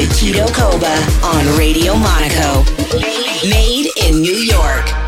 with Tito Koba on Radio Monaco. Made in New York.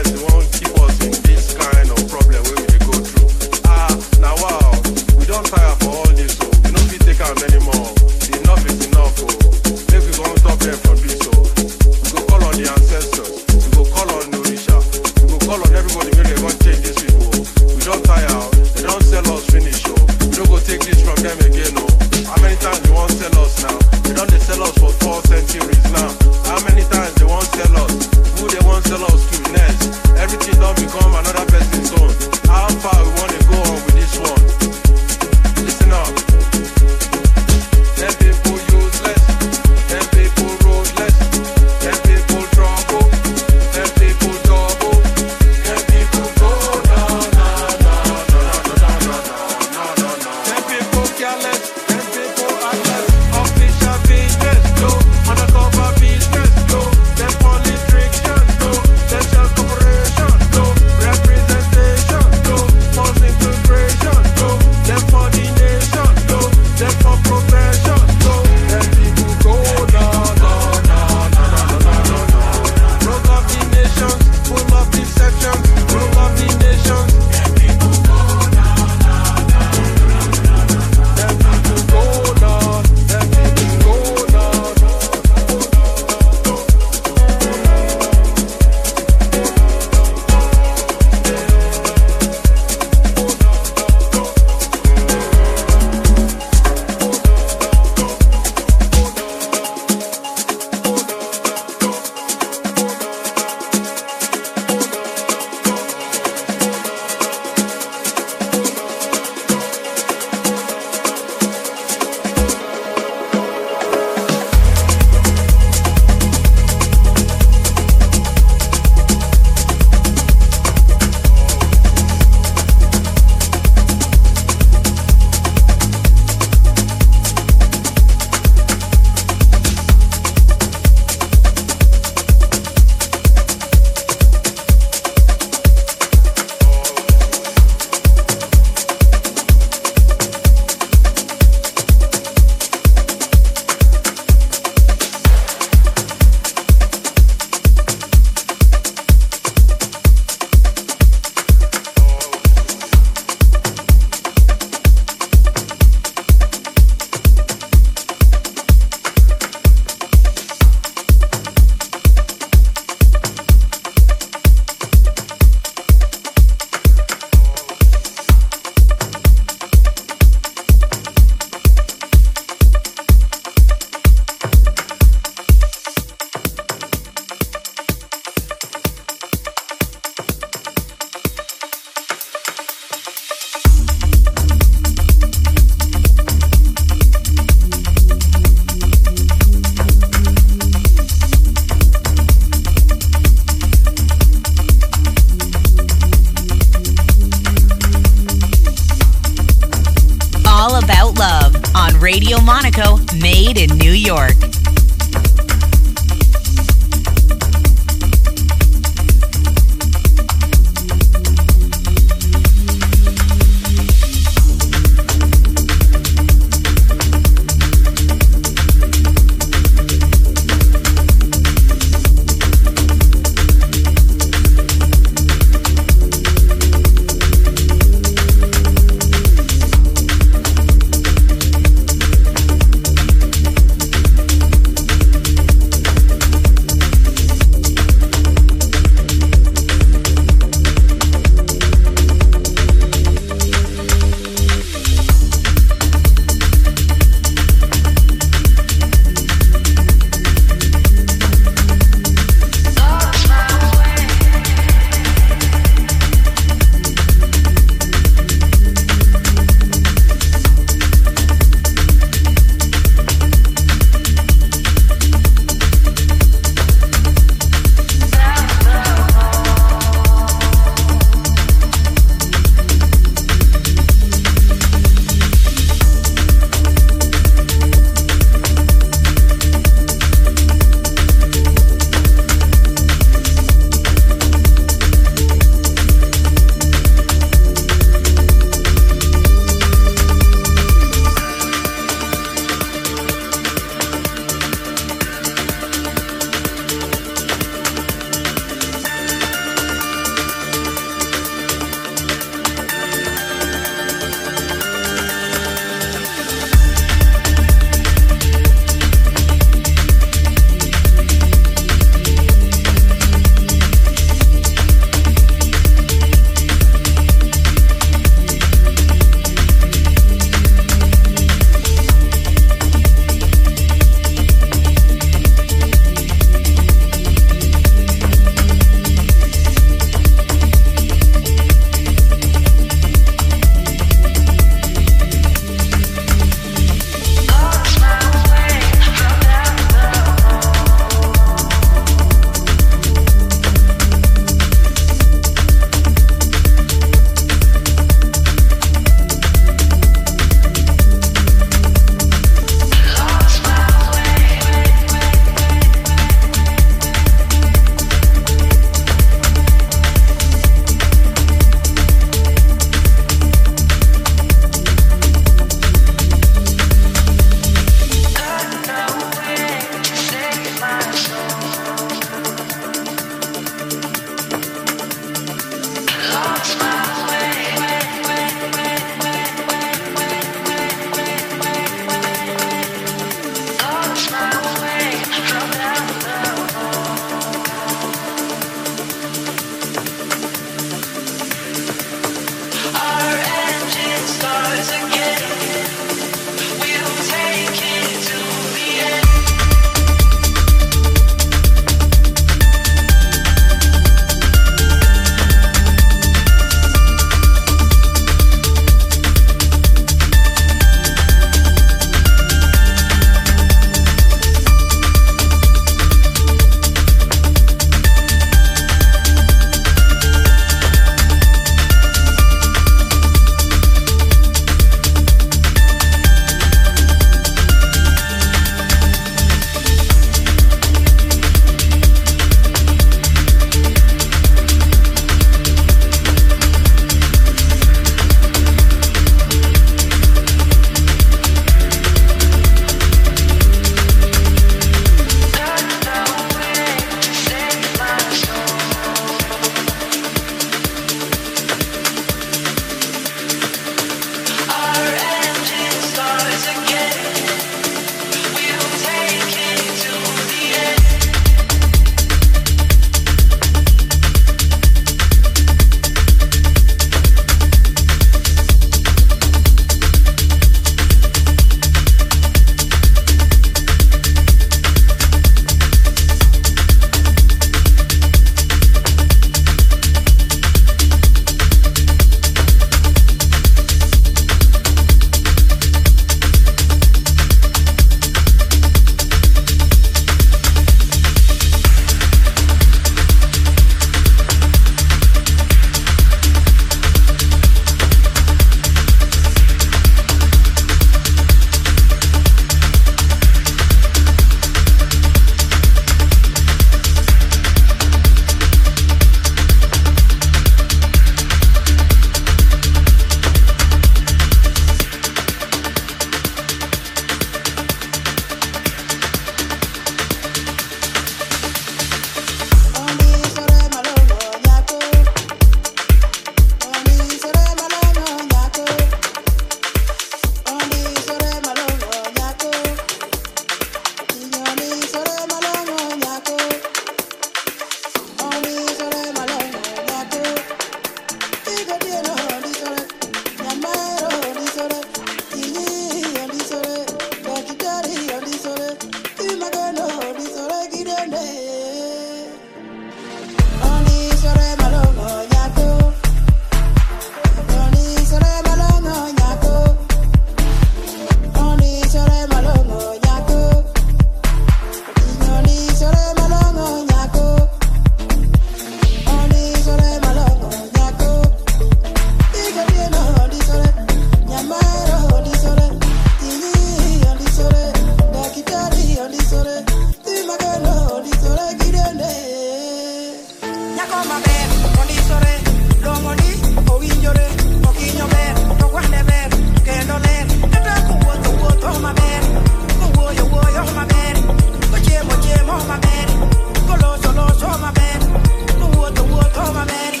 yakoma beri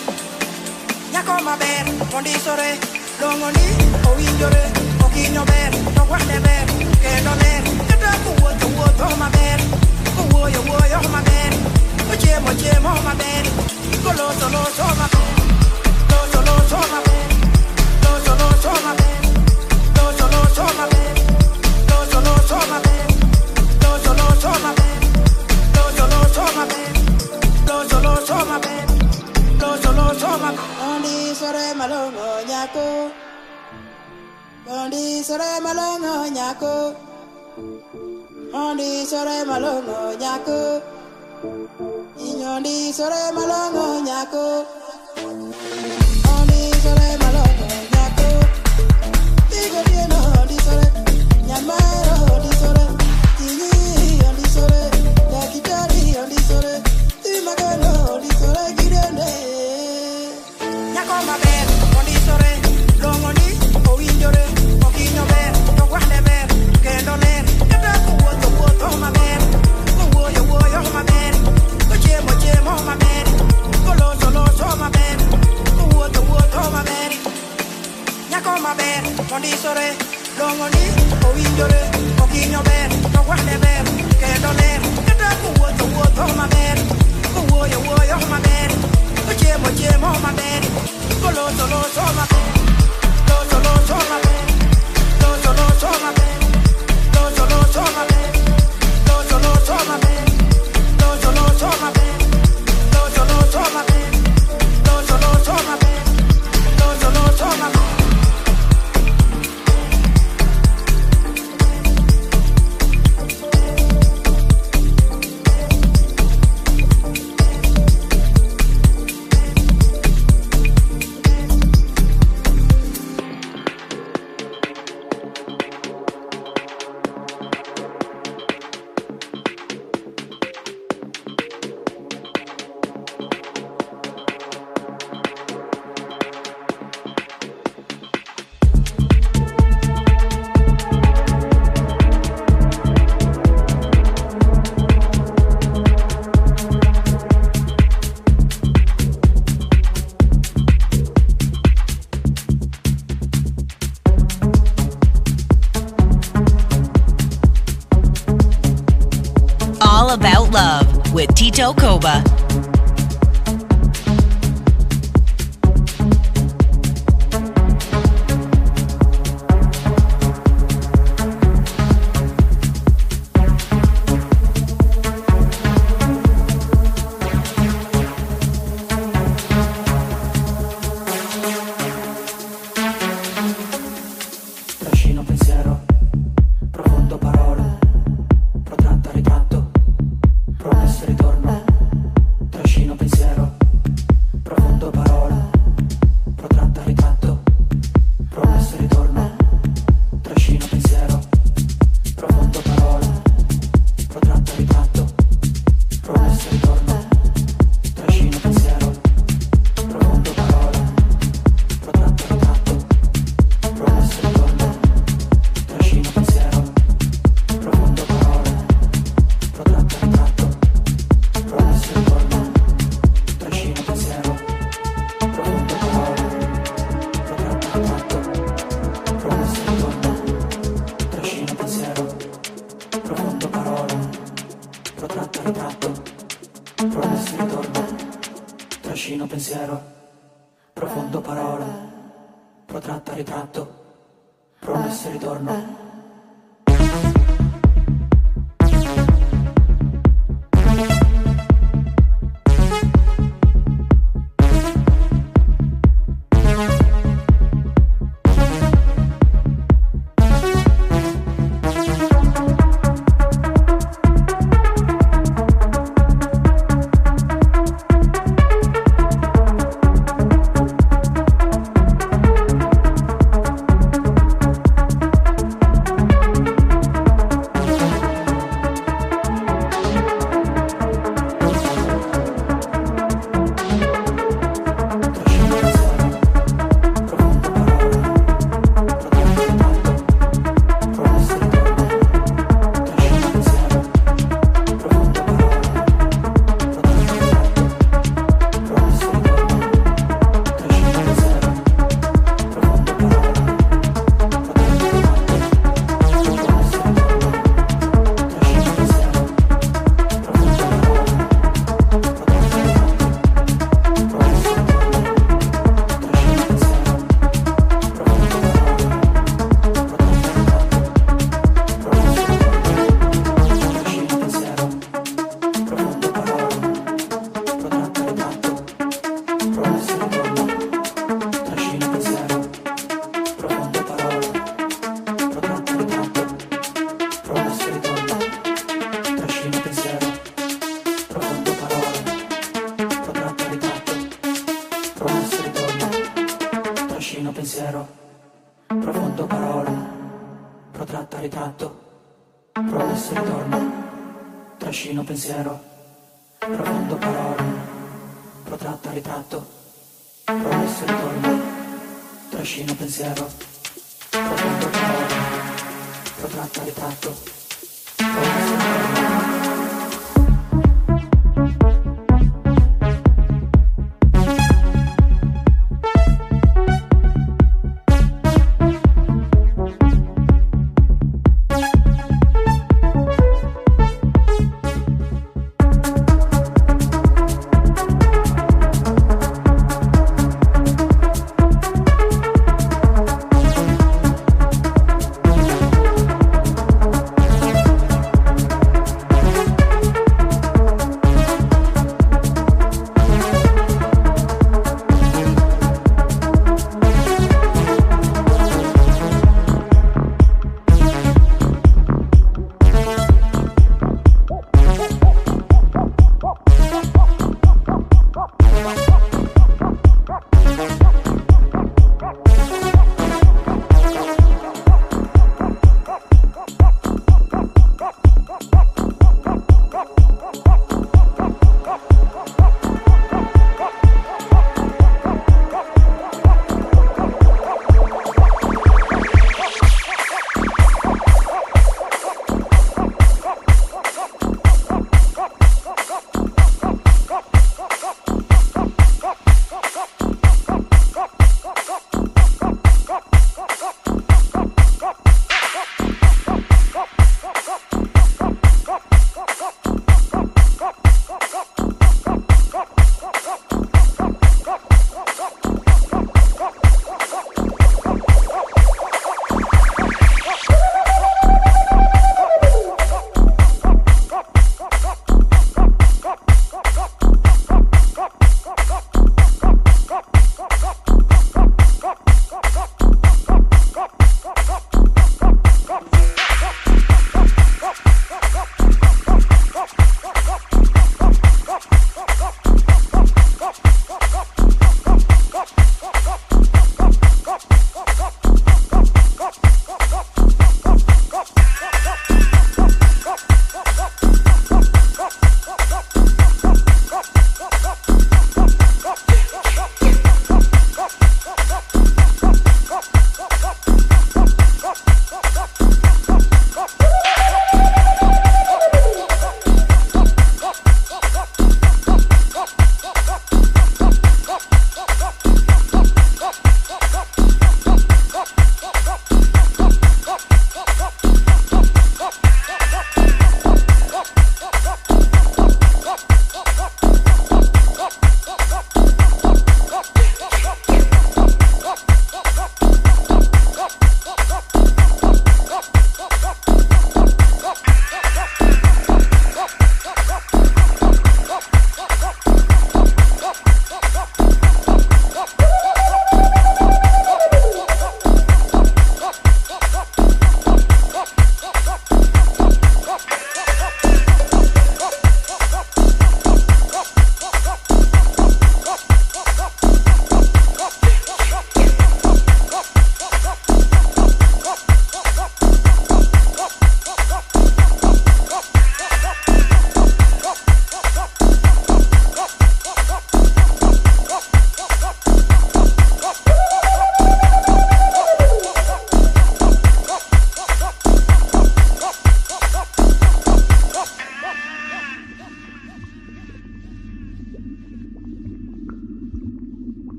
yakoma beri mondi sore longo ni owinjore okinyo beri nokwane beri kendo ma kata kuwuotho wuotho maber kuwuoyo ma maber kuchiemo chiemo maber kuloso ma maber loso loso maber loso ma maber loso loso maber loso ma maber loso loso maber loso ma maber lotoma bondi sore malongo nyako. Bondi sore malongo nyako. Sore malongo nyako. Sore malongo nyako. throw my bed. The wood, the wood, throw my bed. Nyak on my bed. Mondi sore, long mondi, o indore, o kinyo bed, no wale bed, kendo bed. Get up, the wood, the wood, throw my bed. The wood, the wood, throw my bed. The jam, the jam, on my bed. Go low, the low, throw my bed. Low, the low, throw my bed. Low, the low, throw my bed. Low, the low, throw my bed. Low, the low, throw my bed. Low, the low, throw my bed. Low, the low, throw my bed. pensiero, profondo parola, protratto ritratto, promesso ritorno.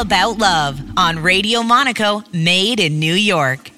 About Love on Radio Monaco, made in New York.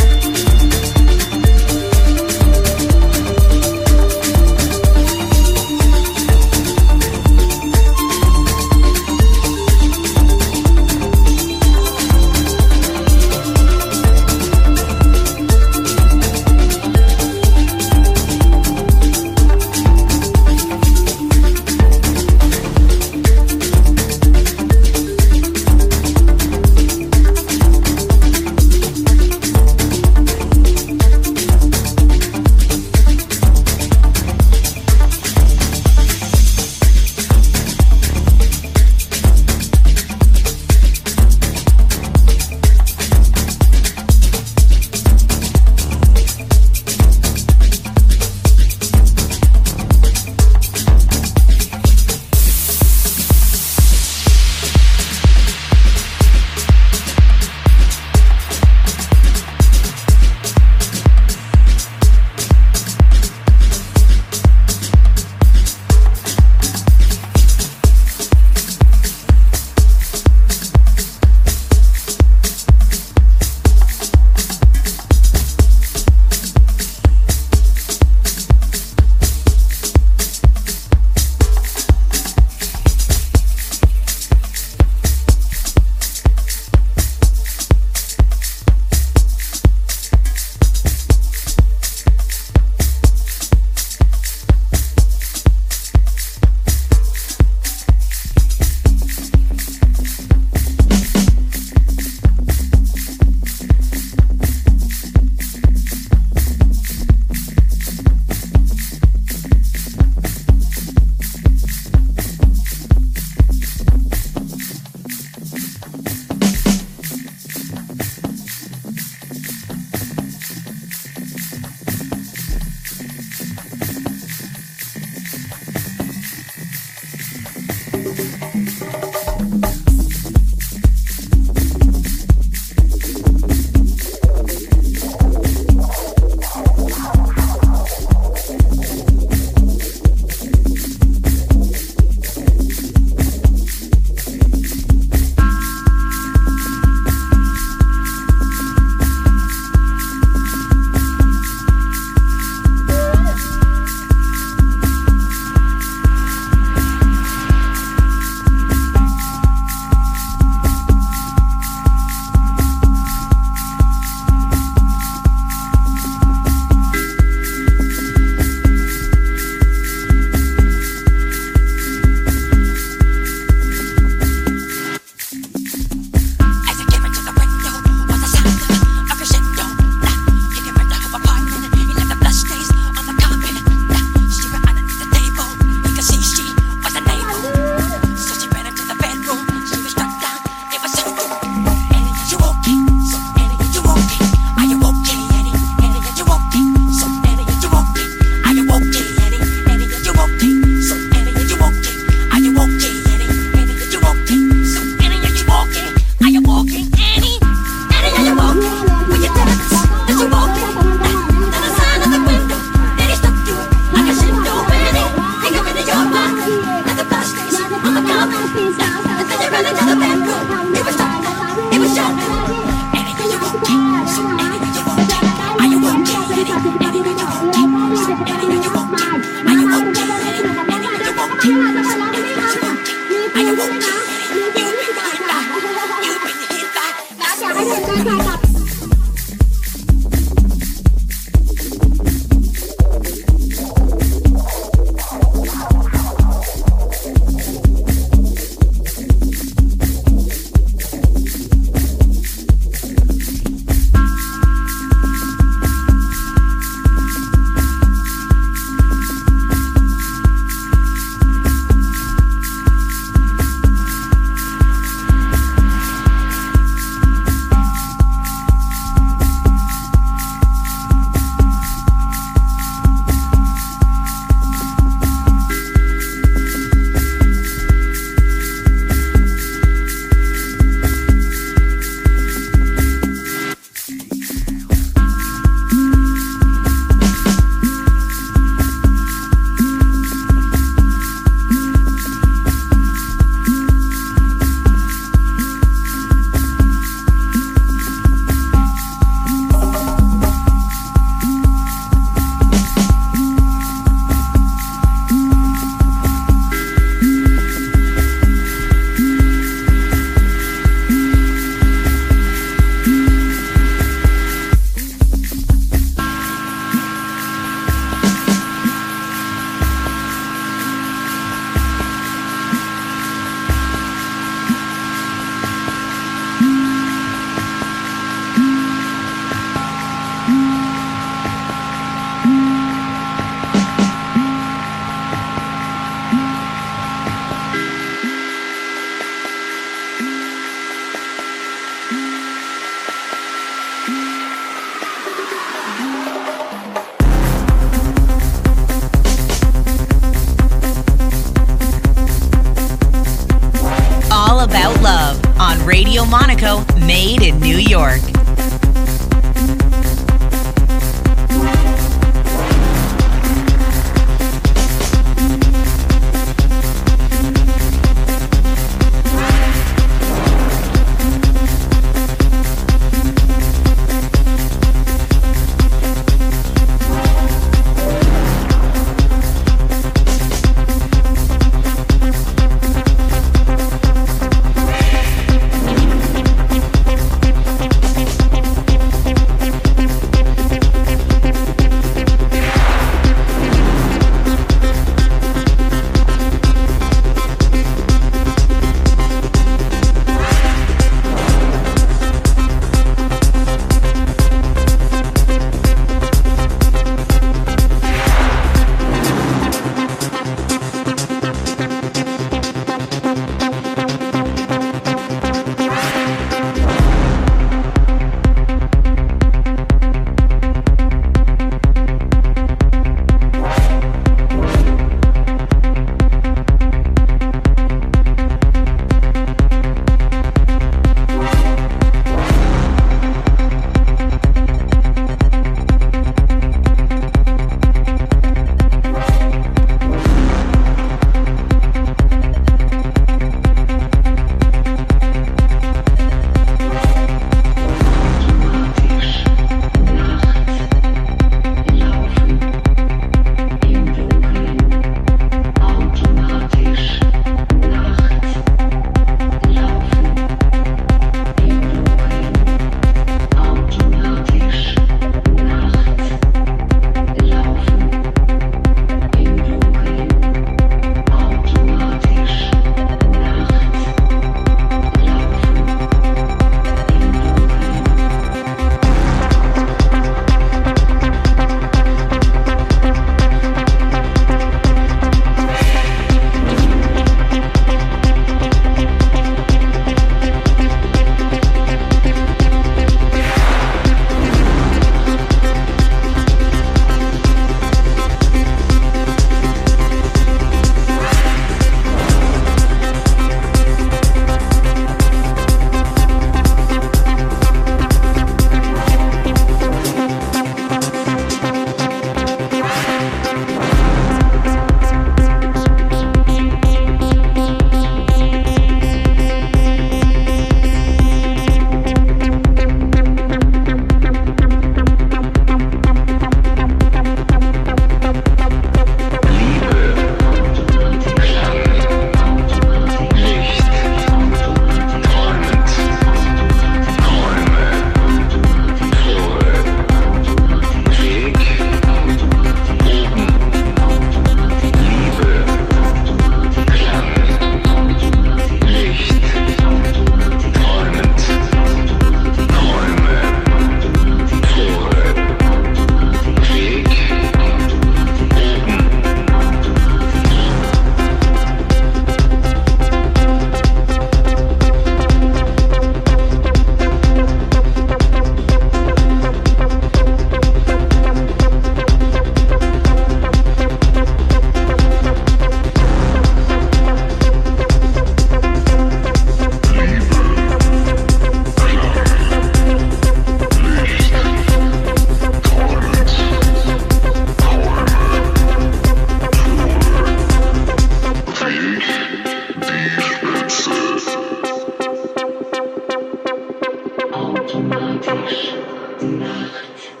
Ночь, ночь.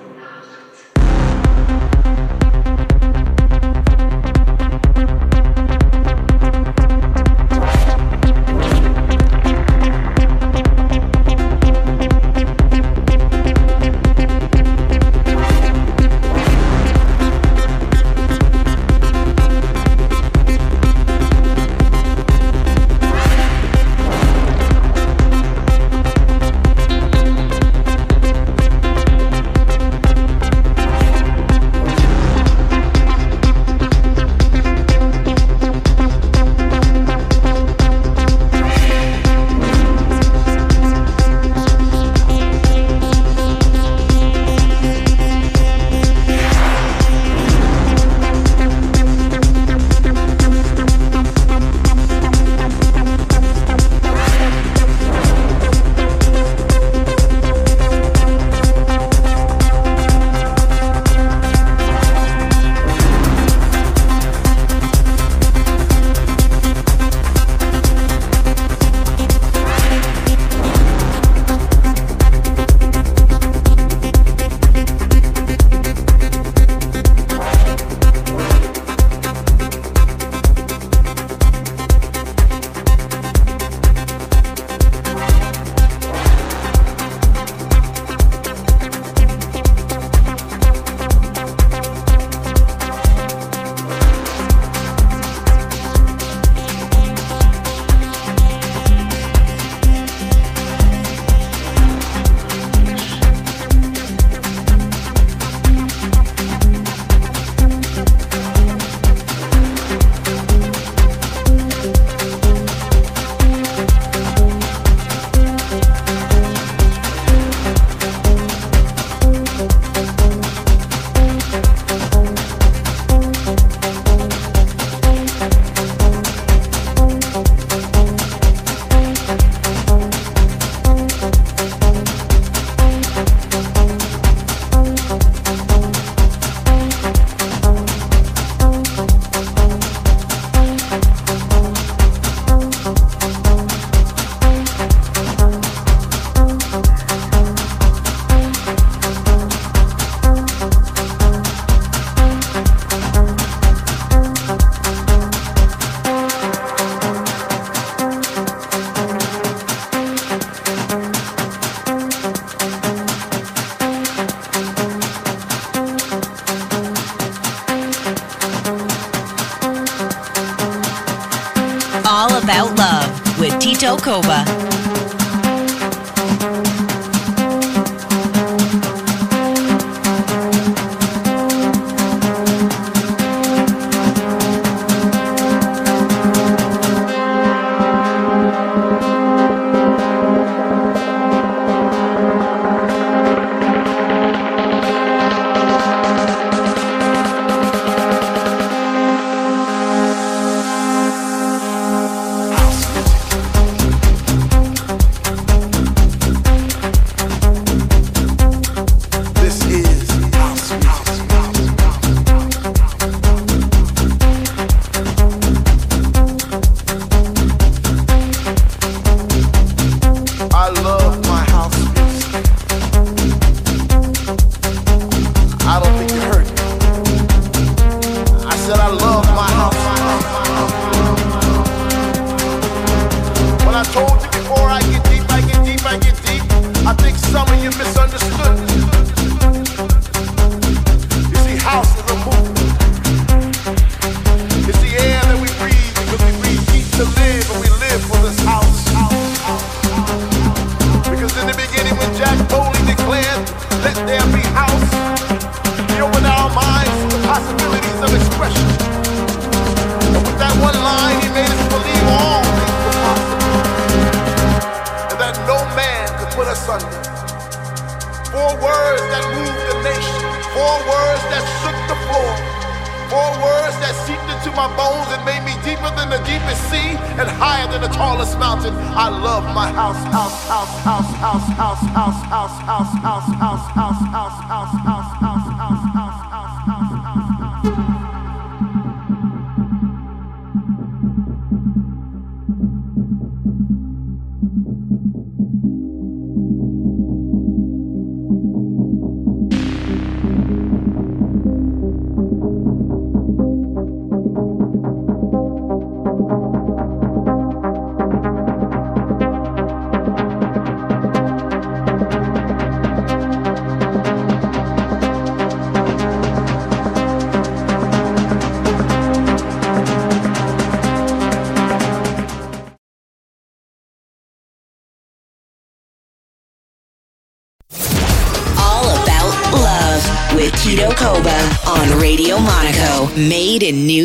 Made in New.